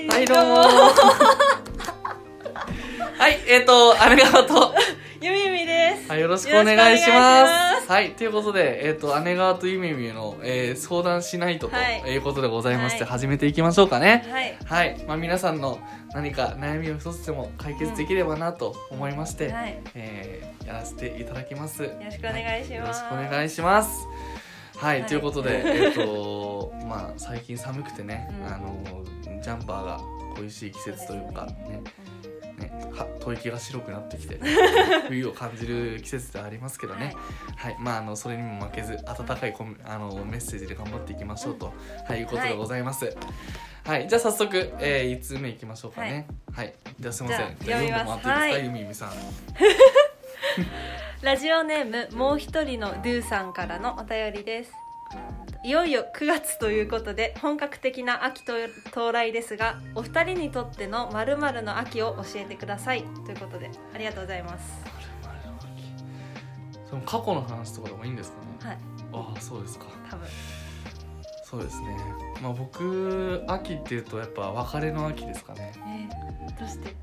はいはいどうも。はい えっ、ー、と姉川と。ゆみゆみです。はいよろしくお願いしよろます。はいということでえっ、と姉川とゆみみの、えー相談しないととはい。いうことでございまして、はい。始めていきましょうかね。はい。はい、まあ、皆さんの何か悩みを一つでも解決できればなと思いまして、はい。えーやらせていただきます。よよろしくお願いしろしますくお願いしますはい、はい。ということでえっ、とまあ最近寒くてね、うん。あのジャンパーが恋しい季節というかね。ね。は吐息が白くなってきて 冬を感じる季節ではありますけどね。はい、まああのそれにも負けず温かいコメあのメッセージで頑張っていきましょうと、はい。いうことでございます。はい、じゃあ早速、えー、1通目いきましょうかね。はい、じゃあすいません。じゃあ読んでもらっていいですか、ゆみゆみさん ラジオネームもう一人のドゥさんからのお便りです。いよいよ9月ということで本格的な秋と到来ですがお二人にとってのまるの秋を教えてください。ということでありがとうございます。その過去の話とかでもいいんですかね。はい。ああそうですか。多分。そうですね。まあ僕秋っていうとやっぱ別れの秋ですかね。えー、どうして？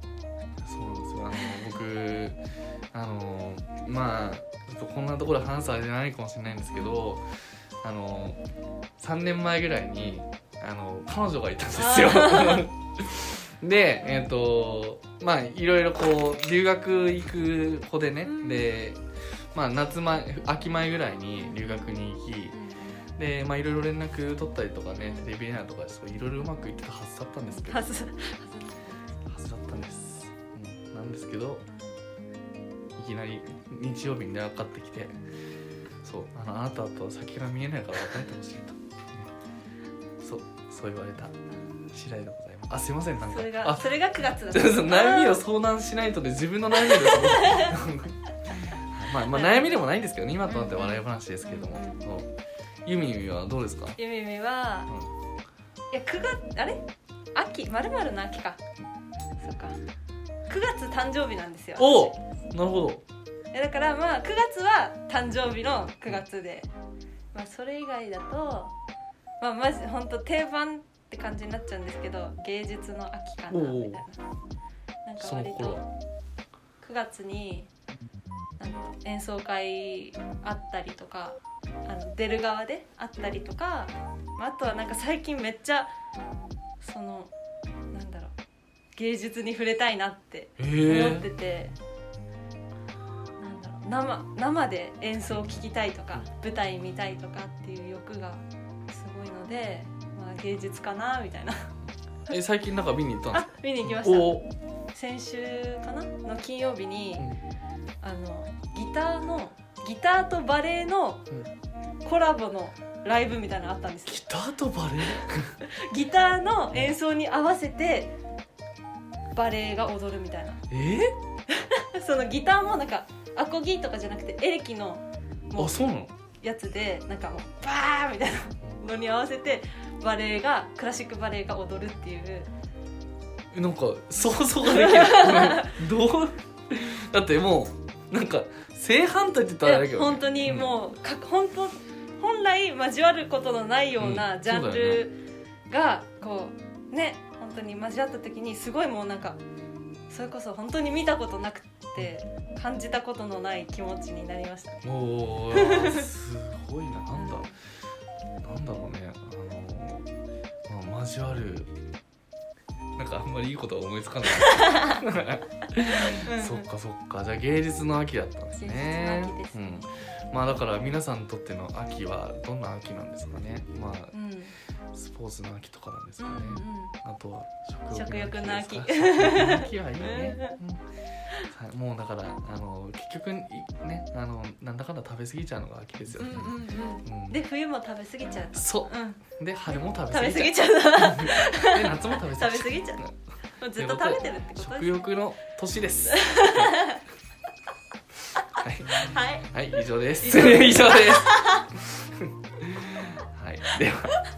そうなんですよあの僕あのまあこんなところで話すあれじゃないかもしれないんですけどあの3年前ぐらいにあの彼女がいたんですよ。でえっ、とまあいろいろこう留学行く子でね、うん。でまあ夏前秋前ぐらいに留学に行きでまあいろいろ連絡取ったりとかねテレビ電話とかいろいろうまくいってたはずだったんですけどなんですけどいきなり日曜日に電話かかってきてそうあのあなたとは先が見えないから別れてほしいと、ね そうそう言われた次第でございます。あすいませんなんか。それがあそれが9月だ そうそう悩みを相談しないとで自分の悩みで まあまあ悩みでもないんですけどね今となっては笑い話ですけども、ゆみゆみはどうですか、ゆみゆみは、いや9月あれ？秋？まるまるの秋か。そうか9月誕生日なんですよお私。なるほど。いやだからまあ9月は誕生日の9月で、まあ、それ以外だとまあマジ本当定番って感じになっちゃうんですけど芸術の秋かなみたいな。なんか割と頃は。9月に演奏会あったりとかあの出る側であったりとかまああとはなんか最近めっちゃその芸術に触れたいなってへ思ってえて、なんだろう生生で演奏を聴きたいとか舞台見たいとかっていう欲がすごいので、まあ、芸術かなみたいな。え最近なんか見に行ったんですあ見に行きまかした。先週かな？の金曜日に、うん。あのギターのギターとバレエのコラボのライブみたいなのあったんですよ。ギターとバレエ ギターの演奏に合わせてバレエが踊るみたいな。え？そのギターもなんかアコギとかじゃなくてエレキのもうあそうなの？やつでなんかもうバーみたいなのに合わせてバレエがクラシックバレエが踊るっていう。えなんか想像ができない。どう？だってもうなんか正反対って言ったらあれだけど、ね、本当にもうか本当本来交わることのないよううなんジャンルがこうね本当に交わった時にすごいもうなんかそれこそ本当に見たことなくて感じたことのない気持ちになりました。ねおーすごいな。なんだなんだろうね。あの、まあ、交わるなんかあんまりいいことは思いつかない。そっかそっか。じゃあ芸術の秋だったんですね。ですね。うん、まあだから皆さんにとっての秋はどんな秋なんですかね。まあうんスポーツの秋とかなんですかね、うんうん。あとは食欲の秋。食欲の秋。はいいね、うんはい、もうだからあの結局いねあのなんだかんだ食べ過ぎちゃうのが秋ですよね、うんうんうんうん。で冬も食べ過ぎちゃうそう。で春も食食べ過ぎちゃう。ちゃうで夏も食べ過ぎ食べ過ぎちゃうもうずっと食べてるってこと食です欲の年です。はい、はい。はい、以上です。以上です。はい。では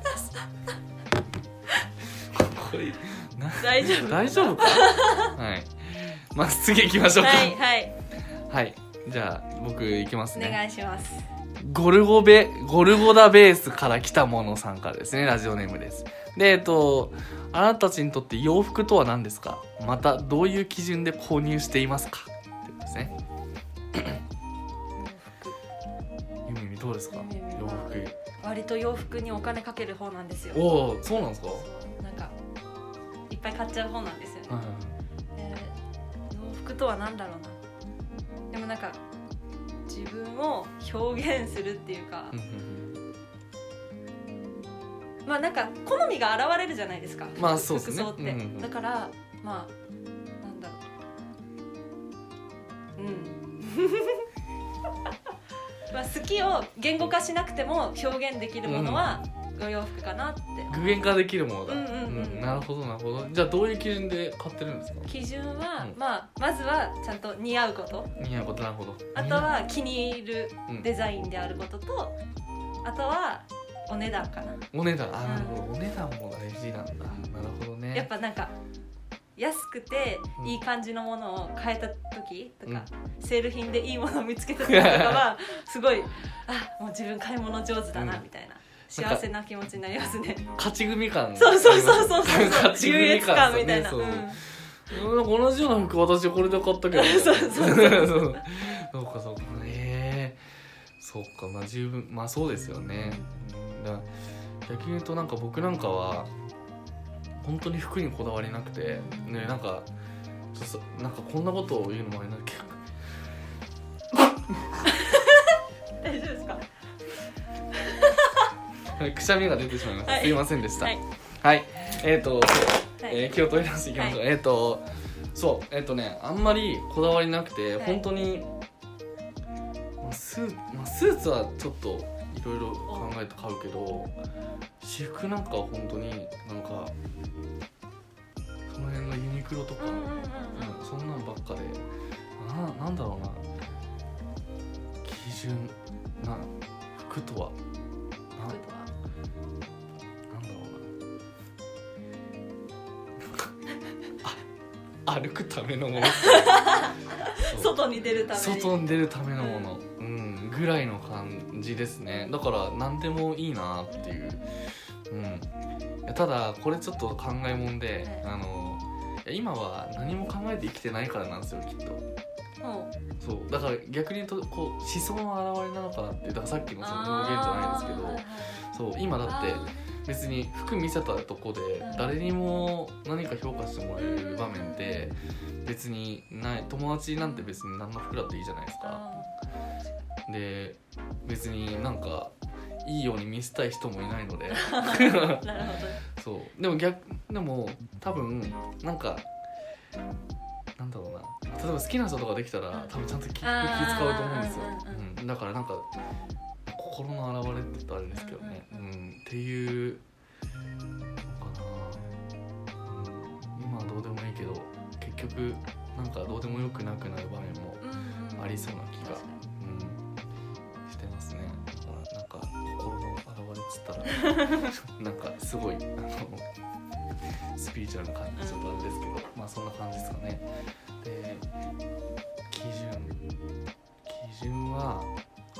これな大丈夫？大丈夫か？はい。まあ次行きましょうか。はいはい。はい。じゃあ僕行きますおね願いします。ゴルゴベゴルゴダベースから来たものさんからですね。ラジオネームです。でえっとあなたたちにとって洋服とは何ですか？またどういう基準で購入していますか？ってことですね。ゆみみどうですか？洋は。服割と洋服にお金かける方なんですよ。おおそうなんですか？なんかいっぱい買っちゃう方なんですよね。いはいで洋服とは何だろうな。でもなんか自分を表現するっていうか、うんうんまあなんか好みが現れるじゃないですか。まあそうね。服装って、うんうん。だからまあなんだろう。うんまあ好きを言語化しなくても表現できるものはお洋服かなって。具現化できるものだ、うんうんうんなるほどなるほど。じゃあどういう基準で買ってるんですか？基準は、うん。まあまずはちゃんと似合うこと。似合うことなるほど。あとは気に入るうんデザインであることとあとはお値段かな。お値段。あなるほど。お値段も大事なんだ。なるほどね。やっぱなんか安くてうん。いい感じのものを買えた時とか、セール品でいいものを見つけた時とかは すごいあもう自分買い物上手だなうん。みたいな、幸せな気持ちになりますね。勝ち組感そうそうそうそうそう。勝ち組感感みたいな、そう。うん。なんか同じような服私これで買ったけど。そうそうそうそう。そうかそうか。へえ。そうか。まあ十分まあそうですよね、うん、だ逆に言うとなんか僕なんかは本当に服にこだわりなくてねなんかちょっとなんかこんなことを言うのもあれなんだけど。大丈夫ですか？はいくしゃみが出てしまいました、はい。すいませんでした。ははい。い、えっ、ー、とそう、はい。えー気を取り直していきましょう、えっ、とそう。えっ、とねあんまりこだわりなくて、はい。本当に、まあ、スーまあ、スーツはちょっといろいろ考えて買うけど私服なんかは本当になんかその辺のユニクロとか、うんうんうんうん。うんそんなんばっかでななんだろうな。基準な服とはな服とは？なんだろうな。あ歩くためのもの。外に出るために。外に出るためのもの、うん、ぐらいの感じですね。だから何でもいいなっていう、うん、ただこれちょっと考えもんで、はいあの今は何も考えて生きてないからなんですよきっと。そう。だから逆に言うとこう思想の表れなのかなってだからさっきのその表現じゃないですけどあーはいはいそう今だってあ別に服見せたとこでうん。誰にも何か評価してもらえる場面って別にない友達なんて別に何の服だっていいじゃないですーかあで別になんかいいように見せたい人もいないので。そう。でも逆でも多分なんかなんだろうな。例えば好きな人とかできたらうん。多分ちゃんと気気使うと思うんですよ。うんだからなんか心の表れって言ったらあれですけどね。ううんん。っていうのかな、うん、今はどうでもいいけど結局なんかどうでもよくなくなる場面もありそうな気がつったら なんかすごいあのスピリチュアルな感じちょっとあれですけど、まあそんな感じですかね。で基準基準は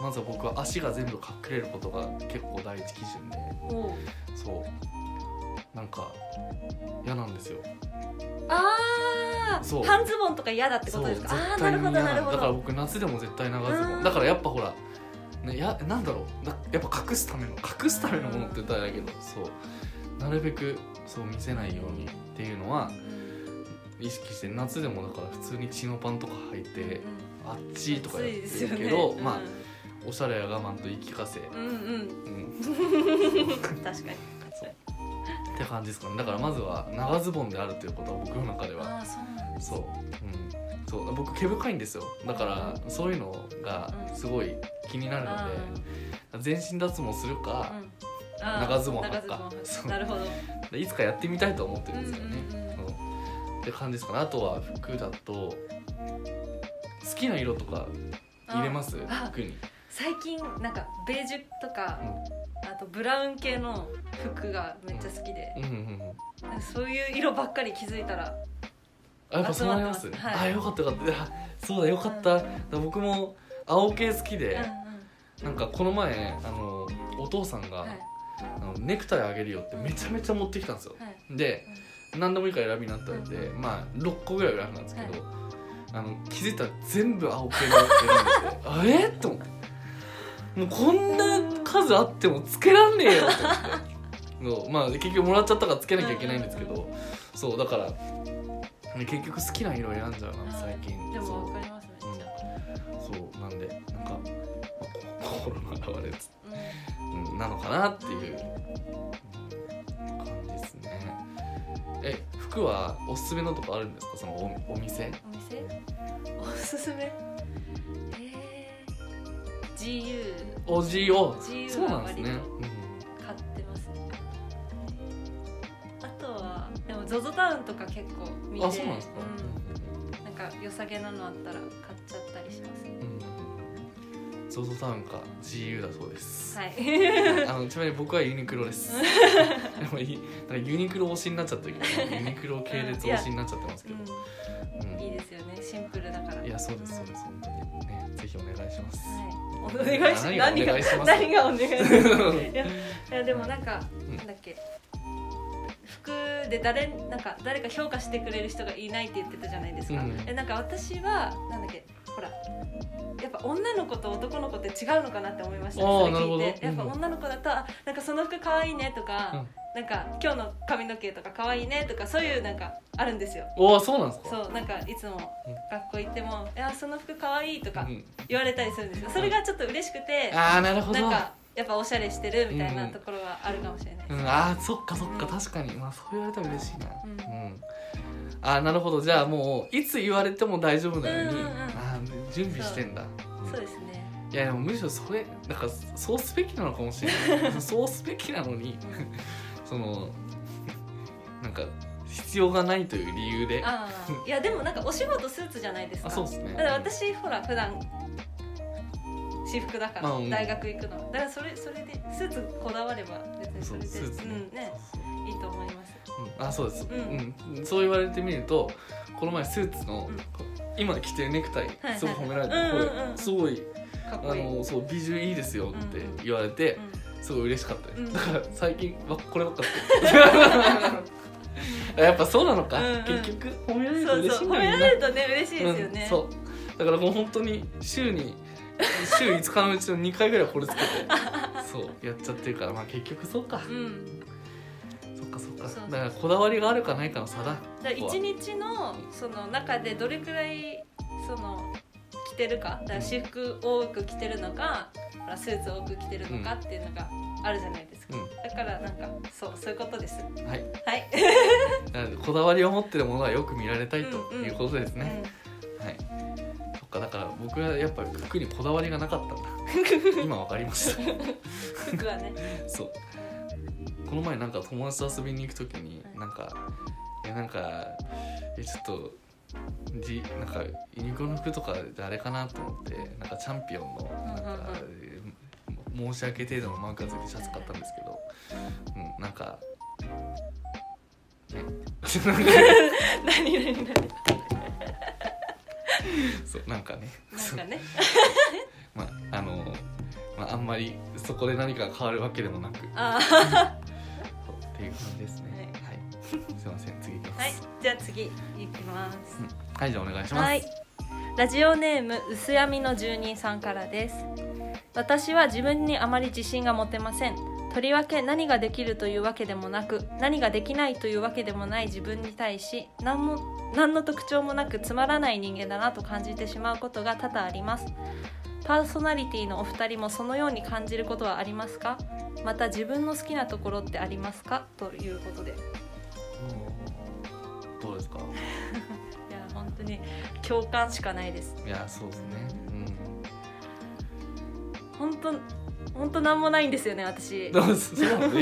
まずは僕は足が全部隠れることが結構第一基準でそう。なんか嫌なんですよ。あそう。あ半ズボンとか嫌だってことですか？ああなるほどなるほだからど僕夏でも絶対長ズボうん。ンだからやっぱほらねやなんだろう。だやっぱ隠すための隠すためのものって言ったらだけどそう。なるべくそう見せないようにっていうのは意識して夏でもだから普通にチノパンとか履いてあっちとかやってるけど、まあおしゃれや我慢と言い聞かせ、うんうん。うんうん、確かに。って感じですかね。だからまずは長ズボンであるということは僕の中では。そう、うん、そう僕毛深いんですよ。だからそういうのがすごい気になるので全身脱毛するか、長ズボン履長くかなるほど。でいつかやってみたいとは思ってるんですけどね、うんって感じですかね。あとは服だと好きな色とか入れます？あ服に。最近なんかベージュとか、あとブラウン系の服がめっちゃ好きで、そういう色ばっかり気づいたらあやっぱそうなります集まってますはい。あよかったよかった。あそうだよかった、だから僕も青系好きで、なんかこの前あのお父さんが、はい。あのネクタイあげるよってめちゃめちゃ持ってきたんですよ。はい。で何でもいいから選びになったんで、まあ6個ぐらい選んだんですけど、あの気づいたら全部青系の選んでてあえっと思って。もうこんな数あってもつけらんねえよと思って。そうまあ結局もらっちゃったからつけなきゃいけないんですけど、そうだから結局好きな色選んじゃうな最近。でそうもわかりますめっちゃ。そうなんでなんか、心の表れつ、うん。うん、なのかなっていう、うん感じですね。え服はおすすめのとこあるんですか？そのおお店？お店？おすすめ？えー、GU お GU そうなんですね、ZOZO タウンとか結構見て。あそうなんですか、うん、なんか良さげなのあったら買っちゃったりしますね。うん。ゾゾタウンか GU だそうです、はい。あのちなみに僕はユニクロです。でもいい。なんかユニクロ推しになっちゃってるけどユニクロ系列推しになっちゃってますけど、うん。うん、いいですよね。シンプルだから。いやそうですそうです。本当にねぜひお願いします、はい。お願いします。何がお願いします？いやでもなんか、うん。なんだっけ。服で誰なんか誰か評価してくれる人がいないって言ってたじゃないですか、うん。えなんか私はなんだっけほらやっぱ女の子と男の子って違うのかなって思いました。それ聞いて。やっぱうん。女の子だと、あなんかその服可愛いねとか、なんか今日の髪の毛とか可愛いねとかそういうなんかあるんですよ。おおそうなんですか。そうなんかいつもうん。学校行っても「いやその服可愛いとかうん。言われたりするんですよ。それがちょっと嬉しくてああなるほど。なんかやっぱおしゃれしてるみたいなところはあるかもしれないです、うん、あーそっかそっか、うん。確かに。まあそう言われたら嬉しいな。うん。うん、あーなるほど。じゃあもういつ言われても大丈夫なように、うんうんうん。あー準備してんだ。う。んそうですね、いやでもむしろそれなんかそうすべきなのかもしれない。そうすべきなのにそのなんか必要がないという理由で。ああいやでもなんかお仕事スーツじゃないですか。あそうですね。私ほら普段私服だから、うん大学行くの。だからそれそれでスーツこだわれば別にそれでスーツね,うんねいいと思います。うん。あそうです、ううん。そう言われてみるとこの前スーツの、今着てるネクタイはいすごい褒められて、うんうんうん。これすごいあのそう美獣いいですよって言われて、うすごい嬉しかったです、うん。だから最近 わこればっか やっぱそうなのか、うんうん。結局褒められん、ると嬉しいんだよそう褒められるとね嬉しいですよね、うん、そう。だからもう本当に週に 週5日のうちの2回ぐらいこれつけてそうやっちゃってるからまあ結局そうか、うん。そっかそっか。だからこだわりがあるかないかの差だ。だ一日のその中でどれくらいその着てるかだから私服多く着てるのかほらスーツ多く着てるのかっていうのがあるじゃないですか、うん。だからなんかそうそういうことです。はい。はい、こだわりを持ってるものはよく見られたいとうんうんいうことですね、はい。そっかだから僕はやっぱ服にこだわりがなかったんだ。今わかりました。うん、服はね。そう。この前なんか友達と遊びに行く時にはい。なんか「えなんかえちょっとじなんかユニクロの服とかであれかなと思ってなんかチャンピオンのなんか、えー申し訳程度のマークがついてシャツ買ったんですけど、うん、なんか ね。何何何？そうなんかね。なんかね。まああの、まあ、あんまりそこで何かが変わるわけでもなく。あそうっていう感じですね。はい、すいません次いきます。ーはい。じゃあ次いきます。うん。はいじゃあお願いします、はい。ラジオネーム薄闇の住人さんからです。私は自分にあまり自信が持てませんとりわけ何ができるというわけでもなく何ができないというわけでもない自分に対し何も何の特徴もなくつまらない人間だなと感じてしまうことが多々あります。パーソナリティのお二人もそのように感じることはありますか？また自分の好きなところってありますか？ということで。いうん。どうですか？や本当に共感しかないです。いやそうですね。本当本当なんもないんですよね私。そんなことな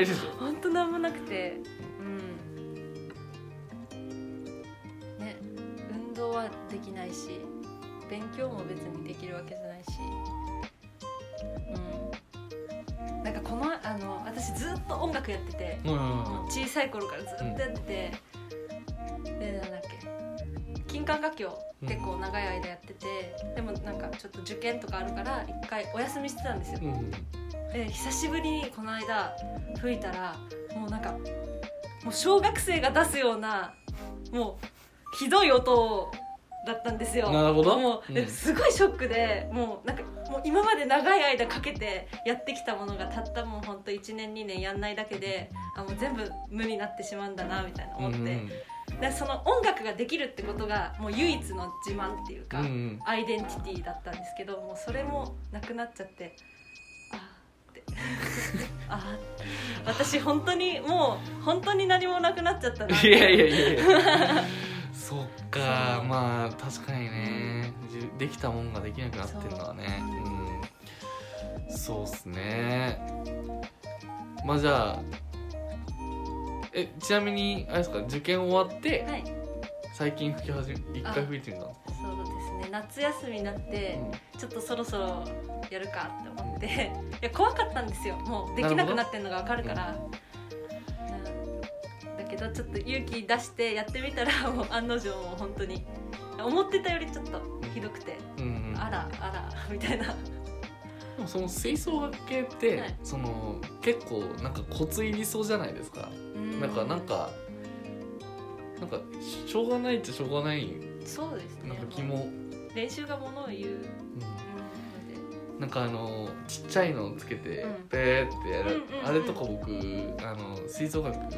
いでしょ。本当なんもなくて。うん。ね運動はできないし勉強も別にできるわけじゃないし。うん。なんかこのあの私ずっと音楽やってて。うんうんもう小さい頃からずっとやってて、でなんだっけキン金管楽器を結構長い間やってて、でもなんかちょっと受験とかあるから一回お休みしてたんですよ、うんで久しぶりにこの間吹いたらもうなんかもう小学生が出すようなもうひどい音だったんですよ。なるほど。もう、うん。ですごいショックでもうなんかもう今まで長い間かけてやってきたものがたったもうほんと1年2年やんないだけであもう全部無になってしまうんだなみたいな思って、うんうんでその音楽ができるってことがもう唯一の自慢っていうか、うんうん。アイデンティティだったんですけどもうそれもなくなっちゃってあーって。あーって。私本当にもう本当に何もなくなっちゃったないやいやいやいや。そっかまあ確かにねじできたもんができなくなってるのはねうん。そうっすね。まあじゃあえちなみにあれですか受験終わってはい。最近吹き始め一回吹いてみたんですかそうですね。夏休みになってちょっとそろそろやるかって思って。いや怖かったんですよ。もうできなくなってるのが分かるから。うん。だけどちょっと勇気出してやってみたらもう案の定もう本当に。思ってたよりちょっとひどくて。うんうん。あらあらみたいな。でもその吹奏楽系って、はい。その結構なんかコツ入りそうじゃないですか、なん。かなんかなんかしょうがないっちゃしょうがない。そうですね。なんか気も、練習がものを言う、うん、なんかあのちっちゃいのをつけてうん。ペーってやる、うんうんうん。あれとか僕あの吹奏楽なん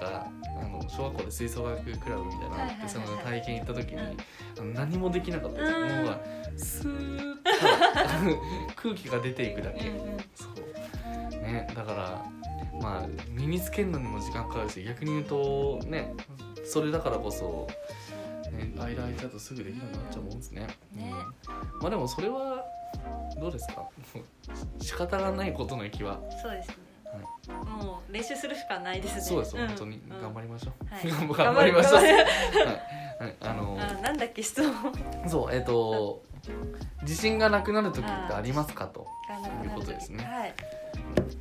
かあの小学校で吹奏楽クラブみたいなのあって、はいはいその体験行った時に、うん。何もできなかった。ですうん。もうがスーッと空気が出ていくだけ、うんうん。そう。ねだからまあ身につけるのにも時間かかるし逆に言うとねそれだからこそ、ね、間空いちゃうとすぐできなくなっちゃうもんですね。ねうんまあでもそれはどうですか？仕方がないことの気は、そうですね、もう練習するしかないですね。そうですよ、ん。本当に。頑張りましょう、はい。頑張りましょう。はい。はい、あの あなんだっけ質問。そうえっ、と自信がなくなる時ってありますかということですね。はい。自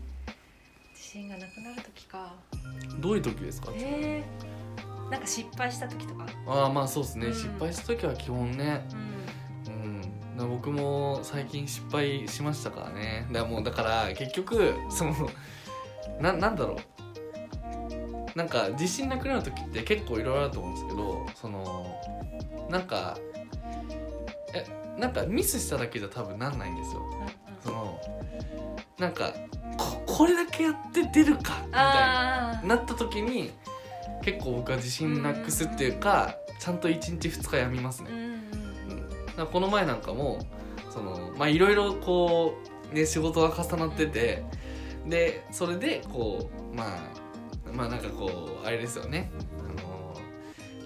信がなくなる時か。どういう時ですか？えー、なんか失敗した時とか。ああまあそうですね、うん。失敗した時は基本ね。うん。うん。僕も最近失敗しましたからね。だからもうだから結局そのななんだろう。なんか自信なくなる時って結構いろいろあると思うんですけどそのなんかえなんかミスしただけじゃ多分なんないんですよそのなんかここれだけやって出るかみたいなあなった時に結構僕は自信なくすっていうかちゃんと1日2日やみますね。ーうんこの前なんかもそのまあいろいろこうね仕事が重なっててでそれでこうまあまあなんかこうあれですよね。あの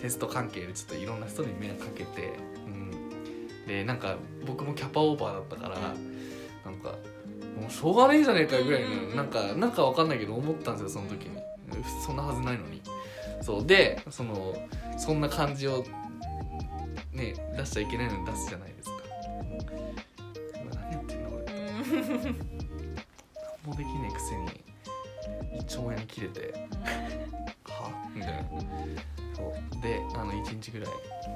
テスト関係でちょっといろんな人に迷惑かけて、うん、でなんか僕もキャパオーバーだったからなんかもうしょうがねえじゃねえかぐらいのなんかなんかわかんないけど思ったんですよその時に。そんなはずないのに。そう。でそのそんな感じをね出しちゃいけないのに出すじゃないですか。今何やってんの俺うん。何もできねえくせに一丁前に切れて。は？みたいな。そう。であの1日ぐらい。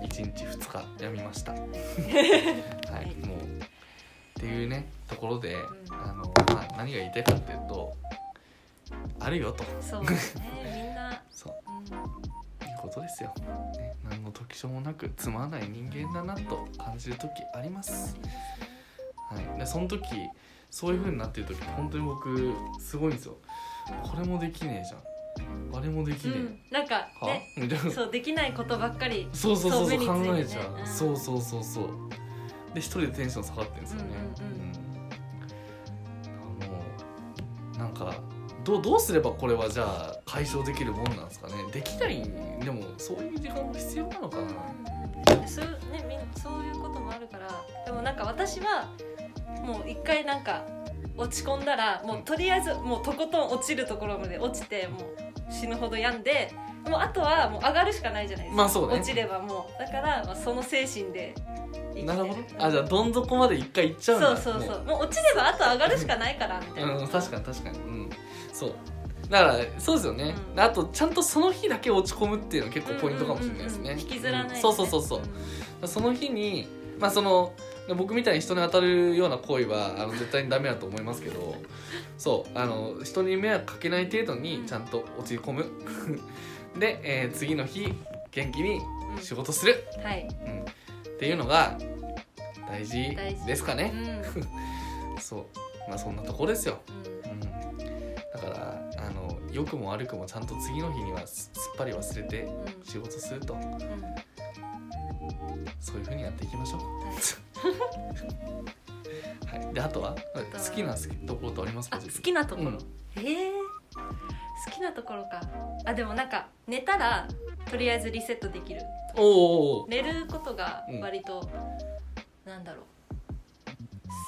1日2日やみました。はい。もうっていうねところであの、まあ、何が言いたいかっていうとあるよと。そうですね。みんな、そう。うんいうことですよ、ね、何の特徴もなくつまらない人間だなと感じる時あります、はい、でその時そういう風になってる時本当に僕すごいんですよ。これもできねえじゃん。あれもできねえ、うん、なんかはね。そうできないことばっかりそうそうそうそうね。考えちゃう、うん。そうそうそうそうで一人でテンション下がってるんですよね。うんうんうん。うん。もうなんかどうどうすればこれはじゃあ解消できるもんなんですかね。できないでもそういう時間も必要なのかな。そうねみんそういうこともあるから。でもなんか私はもう一回なんか落ち込んだらもうとりあえずもうとことん落ちるところまで落ちてもう死ぬほど病んでもうあとはもう上がるしかないじゃないですか、まあそうね。落ちればもう。だから、まあ、その精神でなるほど。あじゃあどん底まで一回行っちゃうんだ。そうそうそう。もう落ちればあと上がるしかないからみたいな、うん、確かに確かに。うん。そう。だからそうですよね、うん。あとちゃんとその日だけ落ち込むっていうのが結構ポイントかもしれないですね、うんうんうん。引きずらないでね、そうそうそうそう。その日にまあその僕みたいに人に当たるような行為はあの絶対にダメだと思いますけどそうあの人に迷惑かけない程度にちゃんと落ち込む。で、えー次の日元気にうん。仕事する、うんはい、うん、っていうのが大事。ですかね。うん。そう。まあそんなとこですよ、うん。うん、だからあの良くも悪くもちゃんと次の日にはすすっぱり忘れてうん。仕事すると。うんそういう風にやっていきましょう。はい、であとは？好きな好きところとありますか？あ好きなところ、うん。ええ好きなところか。あでもなんか寝たらとりあえずリセットできる。おーお寝ることが割と、なんだろう。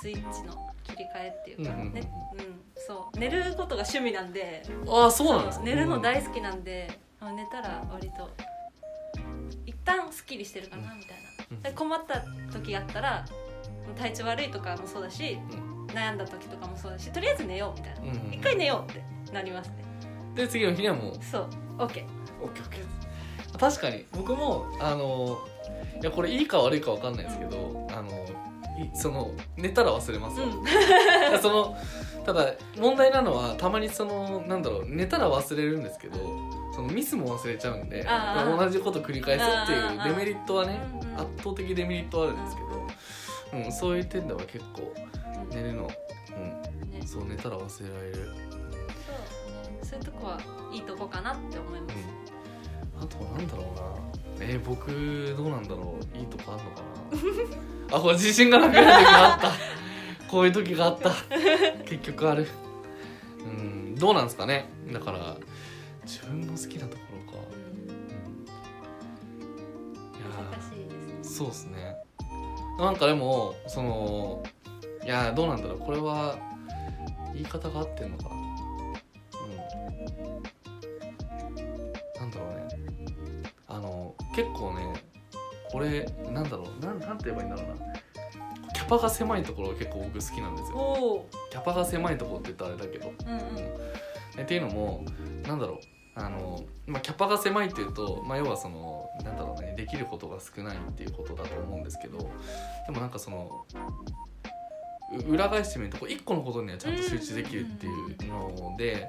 スイッチの切り替えっていうか、うんうんうん。ね。うん、そう。寝ることが趣味なんで。ああそうなんですね寝るの大好きなんで、あ寝たら割と一旦すっきりしてるかなみたいうん。困った時あったら体調悪いとかもそうだしう悩んだ時とかもそうだしとりあえず寝ようみたいな、んうんうん。一回寝ようってなりますね。で次の日にはもう。そう。OK オッケーオッケー。確かに僕もあのいやこれいいか悪いかわかんないですけど、あのいその寝たら忘れますよ、うん。そのただ問題なのはたまにそのなんだろう寝たら忘れるんですけどそのミスも忘れちゃうんで同じこと繰り返すっていうデメリットはね圧倒的デメリットはあるんですけど、うん、そういう点では結構寝るの、ねうん、そう寝たら忘れられる、そうね。そういうとこはいいとこかなって思います、うん、あとはなんだろうな。えー、僕どうなんだろう。いいとこあんのかな。あこれ自信がなくなる時があった。こういう時があった。結局ある。うんどうなんですかね。だから自分そうですね。なんかでもそのいやどうなんだろう。これは言い方が合ってんのかな。うん。なんだろうね。あの結構ねこれなんだろう。なんなんて言えばいいんだろうな。キャパが狭いところが結構僕好きなんですよ。キャパが狭いところって言ったらあれだけど。うんうん。えっていうのもなんだろう。あの、まあ、キャパが狭いっていうと、まあ、要はそのできることが少ないっていうことだと思うんですけどでもなんかそのう裏返してみるとこう一個のことにはちゃんと集中できるっていうので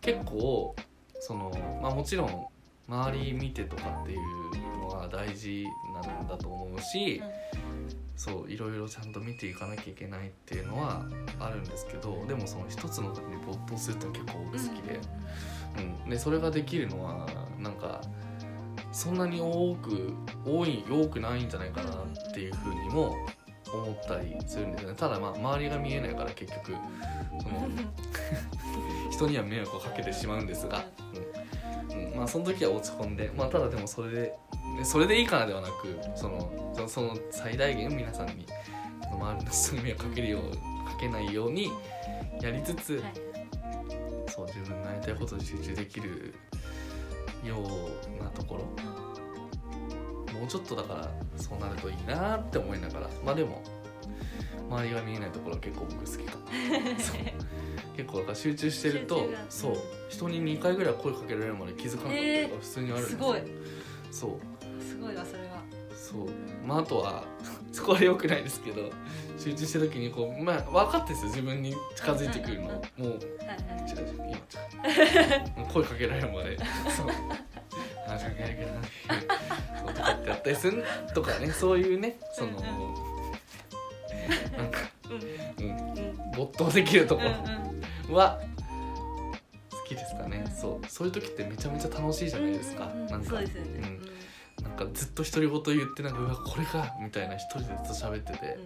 結構その、まあ、もちろん周り見てとかっていうのは大事なんだと思うし、そういろいろちゃんと見ていかなきゃいけないっていうのはあるんですけどでもその一つのことに没頭するって結構僕好きで,、うん、でそれができるのはなんかそんなに多く多い多くないんじゃないかなっていうふうにも思ったりするんですよね。ただまあ周りが見えないから結局その 人には迷惑をかけてしまうんですが、うん。うん、まあその時は落ち込んでまあただでもそれでねそれでいいかなではなくそのそその最大限皆さんに周りの人に迷惑かけるようかけないようにやりつつ、はい。そう自分のやりたいことに集中できるようなところ。もうちょっとだからそうなるといいなって思いながら。まあでも周りが見えないところは結構僕好きかも 結構だから集中してるとそう。人に2回ぐらい声かけられるまで気づかなかったりとか普通にあるんですよ、すごい。そう。すごいわそれは。そう。まああとはそこは良くないですけど集中してる時にこうまあ分かってんですよ自分に近づいてくるの。もうもう声かけられるまで。そう。話しかけないうそうとかってやったりするとかねそういうねそのうんなんか、うん。うん、うん。没頭できるとこうんろは好きですかね。そう。そういう時ってめちゃめちゃ楽しいじゃないですか。うんうんうん。なんか。そうですよね。うんかずっと独り言言ってなんかうわこれかみたいな一人でずっと喋ってて、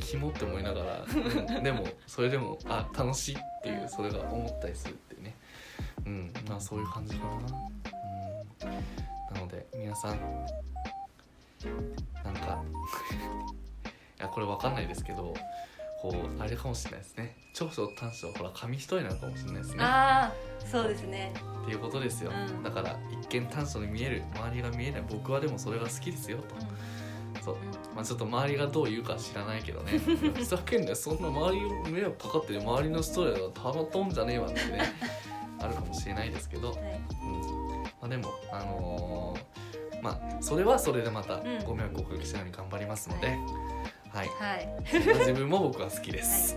キモって思いながら、うんでもそれでもあ楽しいっていうそれが思ったりするっていうね。うんまあそういう感じかな、うん、なので皆さんなんか いやこれわかんないですけどこうあれかもしれないですね。長所短所ほら紙一重なのかもしれないですね。ああそうですね。っていうことですよ、うん。だから一見短所に見える周りが見えない。僕はでもそれが好きですよと。そう。まあちょっと周りがどう言うかは知らないけどね。ふざけんなよそんな周りに迷惑かかってる周りの人らがたまったもんじゃねえわってね あるかもしれないですけど、はい。うん。まあ、でもあのーまあそれはそれでまたうん。ご迷惑をおかけしないように頑張りますので、はい、はい。そんな自分も僕は好きです、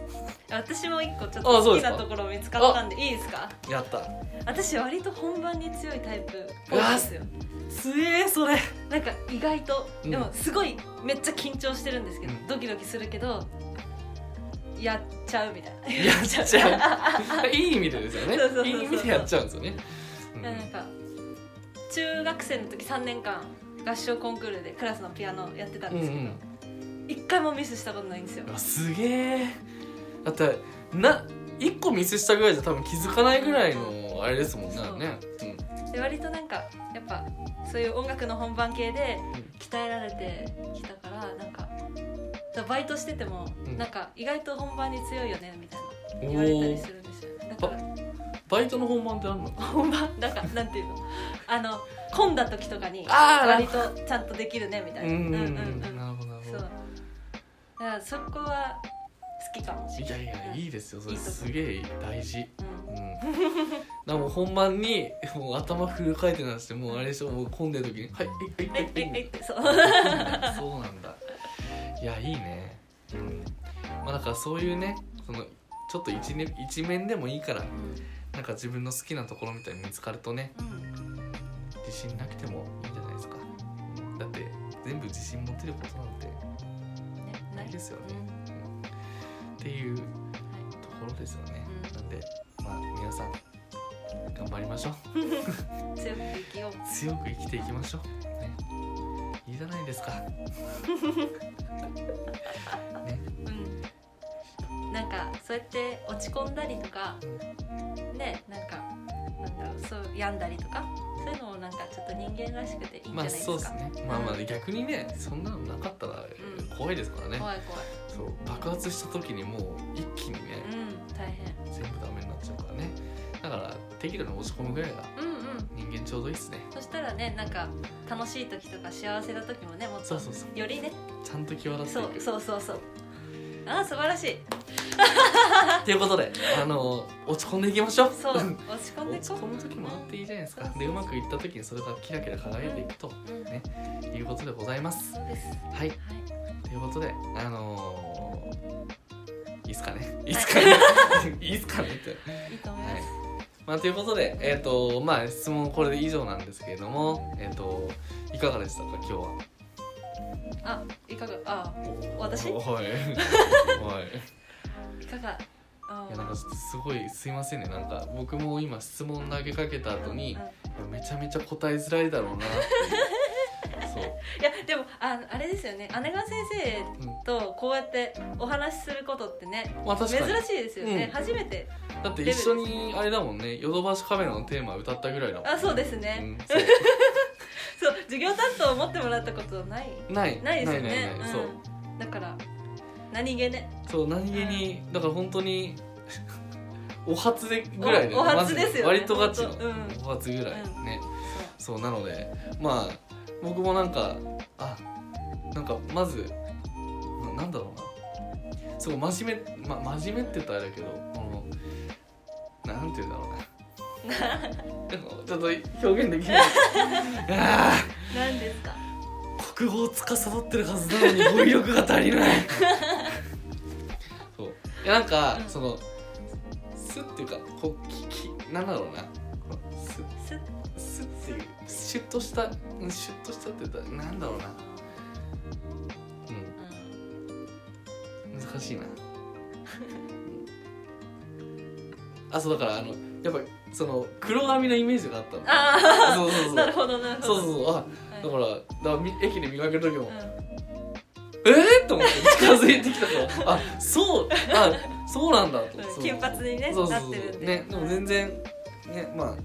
私も一個ちょっあとそうですか？好きなところ見つかったんでいいですか？やった。私割と本番に強いタイプっぽいんですよ。すえそれ。なんか意外と。うん。でもすごいめっちゃ緊張してるんですけど、うん。ドキドキするけどやっちゃうみたいな。やっちゃう。いい意味でですよね。そうそうそうそう。いい意味でやっちゃうんですよね、うん。なんか中学生の時3年間合唱コンクールでクラスのピアノやってたんですけど、うんうん一回もミスしたことないんですよ。うわすげえ。だってな一個ミスしたぐらいじゃ多分気づかないぐらいのあれですもんねそう。ね、うん、で割となんかやっぱそういう音楽の本番系でうん鍛えられてきたからなんかバイトしてても、うん。なんか意外と本番に強いよねみたいなお言われたりおするんですよだからバイトの本番ってあるの？本番なんか なんていうの？あの混んだ時とかに割とちゃんとできるねみたいな。うんうんうんだからそこは好きかもしれない。いやいやいいですよそれ。すげえ大事。うんうん、だもう本番にもう頭フル回転なんしてもうあれでしょもう混んでる時に「はいはいはいはいそうそうなんだい。やい。い。ねうんまあだからそうい。うねそのちょっと一面一面でもい。い。からなんか自分の好きなところみたい。に見つかるとねうん自信なくてもい。い。んじゃない。ですかだって全部自信持てることなんてねないですよね、っていうところですよね、うん。なんでまあ皆さん頑張りましょう。強く生きよう。強く生きていきましょう。ね。いいじゃないですか。ね。うん。なんかそうやって落ち込んだりとかねなんかなんだろうそう病んだりとかそういうのもなんかちょっと人間らしくていいんじゃまあないですか、そうですね。まあまあ逆にねそんなのなかったらん怖いですからね、怖い怖い。そう爆発した時にもう一気にねうん大変。全部ダメになっちゃうからね。だから適度に落ち込むぐらいがうんうん。人間ちょうどいいっすね。そしたらねなんか楽しい時とか幸せな時もねもっとそうそうそう。よりね。ちゃんと際立っていそうくそうそうそう。あー素晴らしい。ということであの落ち込んでいきましょう。そう 落ち込んで落ちこ込む時もあっていいじゃないですか。でうまくいった時にそれがキラキラ輝いていくと。うん。ね。いうことでございます。そうです。はい。はいということであのー、いいっすかね？いいっすかね？いいっすかねって。いいと思います、まあということでえっ、とまあ質問これで以上なんですけれどもえっ、といかがでしたか？今日は。あいかがあ私？はい。はい。いかがあいやなんかちょっとすごいすいませんね。なんか僕も今質問投げかけた後に、いやめちゃめちゃ答えづらいだろうなっていうそう、いやでもああれですよね。姉川先生うん、とこうやってお話しすることってねまあ珍しいですよね、うん。初めて。だって一緒にあれだもんねヨドバシカメラのテーマ歌ったぐらいだもん。あそうですね、うん、そう。授業担当を持ってもらったことない？ない。ないですよね。ないないないそううん、だから何気ね。そう何気にだから本当に お初でぐらいで、おお初ですよね。割とガチの、うん。お初ぐらいうん。ね、そうなのでまあ僕もなんかあなんかまずななんだろうな。すごい真面目、ま、真面目って言ったらあれだけどこのなんて言うんだろうな。ちょっと表現できない。何ですか？ー国語を司ってるはずなのに語彙力が足りない。そう。いやなんか、うん。そのスっていうかこうききなんだろうなシュッとしたうんシュッとしたって言ったらなんだろうな。うん。難しいな。あそうだからあのやっぱその黒髪のイメージがあったの。あそうそうそう。あなるほどなるほど。そうそうそう。あはい。だからだからみ駅で見かける時も、うえー、と思って近づいてきたから。あそうあそうなんだと思って。そう金髪にねそうそうそう。なってるんで。ねでも全然ねまあ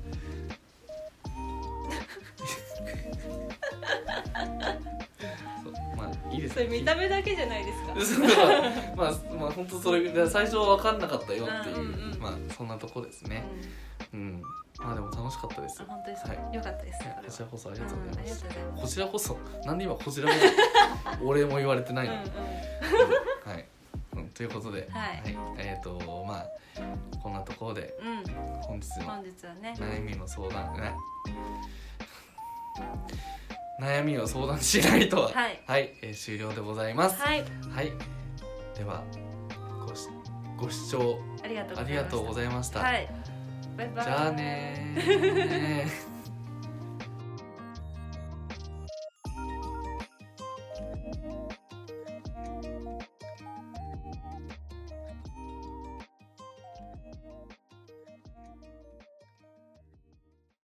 いいですそれ見た目だけじゃないですか。まあまあ本当それで最初は分かんなかったよっていう,、うんうんうん。まあそんなとこですね。うん。うんまあでも楽しかったです。あ本当ですか、はい。よかったです。それはこちらこそありがとうございます。こちらこそ。なんで今こちらこそ？お礼も言われてないの、うんうん。はい、うん、ということで、はい。えっ、とまあこんなところで。うん。本日の本日はね。悩みの相談。ね悩みを相談しないとは。はい。えー終了でございます。はい。はい、ではごしご視聴ありがとうございました。ありがとうございました、はい。バイバイ。じゃあね